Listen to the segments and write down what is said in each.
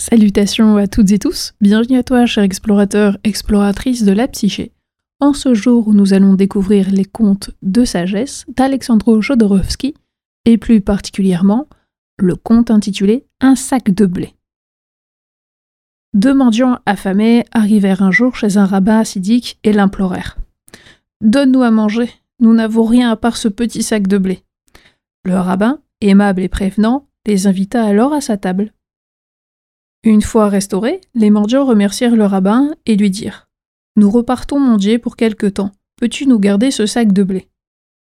Salutations à toutes et tous, bienvenue à toi, cher explorateur, exploratrice de la psyché. En ce jour où nous allons découvrir les contes de sagesse d'Alexandro Jodorowsky, et plus particulièrement le conte intitulé Un sac de blé. Deux mendiants affamés arrivèrent un jour chez un rabbin assidique et l'implorèrent. Donne-nous à manger, nous n'avons rien à part ce petit sac de blé. Le rabbin, aimable et prévenant, les invita alors à sa table. Une fois restaurés, les mendiants remercièrent le rabbin et lui dirent Nous repartons mendier pour quelque temps. Peux-tu nous garder ce sac de blé?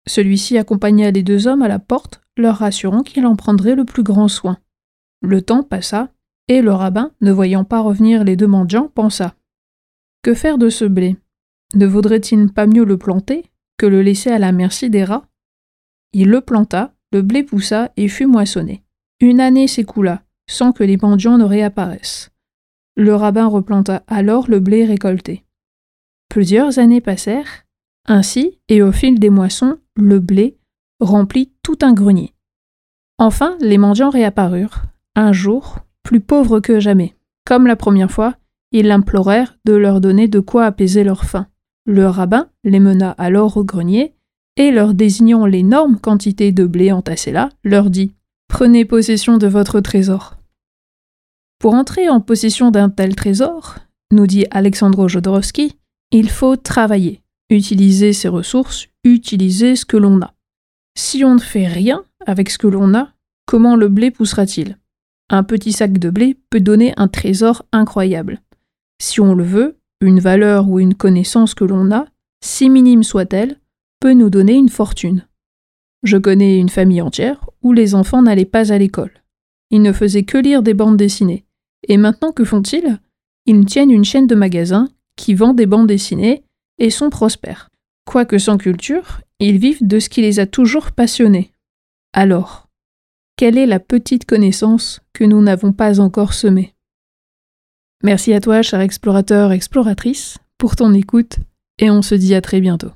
Celui-ci accompagna les deux hommes à la porte, leur rassurant qu'il en prendrait le plus grand soin. Le temps passa, et le rabbin, ne voyant pas revenir les deux mendiants, pensa Que faire de ce blé? Ne vaudrait-il pas mieux le planter que le laisser à la merci des rats? Il le planta, le blé poussa et fut moissonné. Une année s'écoula, sans que les mendiants ne réapparaissent. Le rabbin replanta alors le blé récolté. Plusieurs années passèrent, ainsi, et au fil des moissons, le blé remplit tout un grenier. Enfin, les mendiants réapparurent, un jour, plus pauvres que jamais. Comme la première fois, ils l'implorèrent de leur donner de quoi apaiser leur faim. Le rabbin les mena alors au grenier, et leur désignant l'énorme quantité de blé entassé là, leur dit Prenez possession de votre trésor. Pour entrer en possession d'un tel trésor, nous dit Alexandro Jodorowsky, il faut travailler, utiliser ses ressources, utiliser ce que l'on a. Si on ne fait rien avec ce que l'on a, comment le blé poussera-t-il? Un petit sac de blé peut donner un trésor incroyable. Si on le veut, une valeur ou une connaissance que l'on a, si minime soit-elle, peut nous donner une fortune. Je connais une famille entière où les enfants n'allaient pas à l'école. Ils ne faisaient que lire des bandes dessinées. Et maintenant, que font-ils? Ils tiennent une chaîne de magasins qui vend des bandes dessinées et sont prospères. Quoique sans culture, ils vivent de ce qui les a toujours passionnés. Alors, quelle est la petite connaissance que nous n'avons pas encore semée? Merci à toi, cher explorateur, exploratrice, pour ton écoute, et on se dit à très bientôt.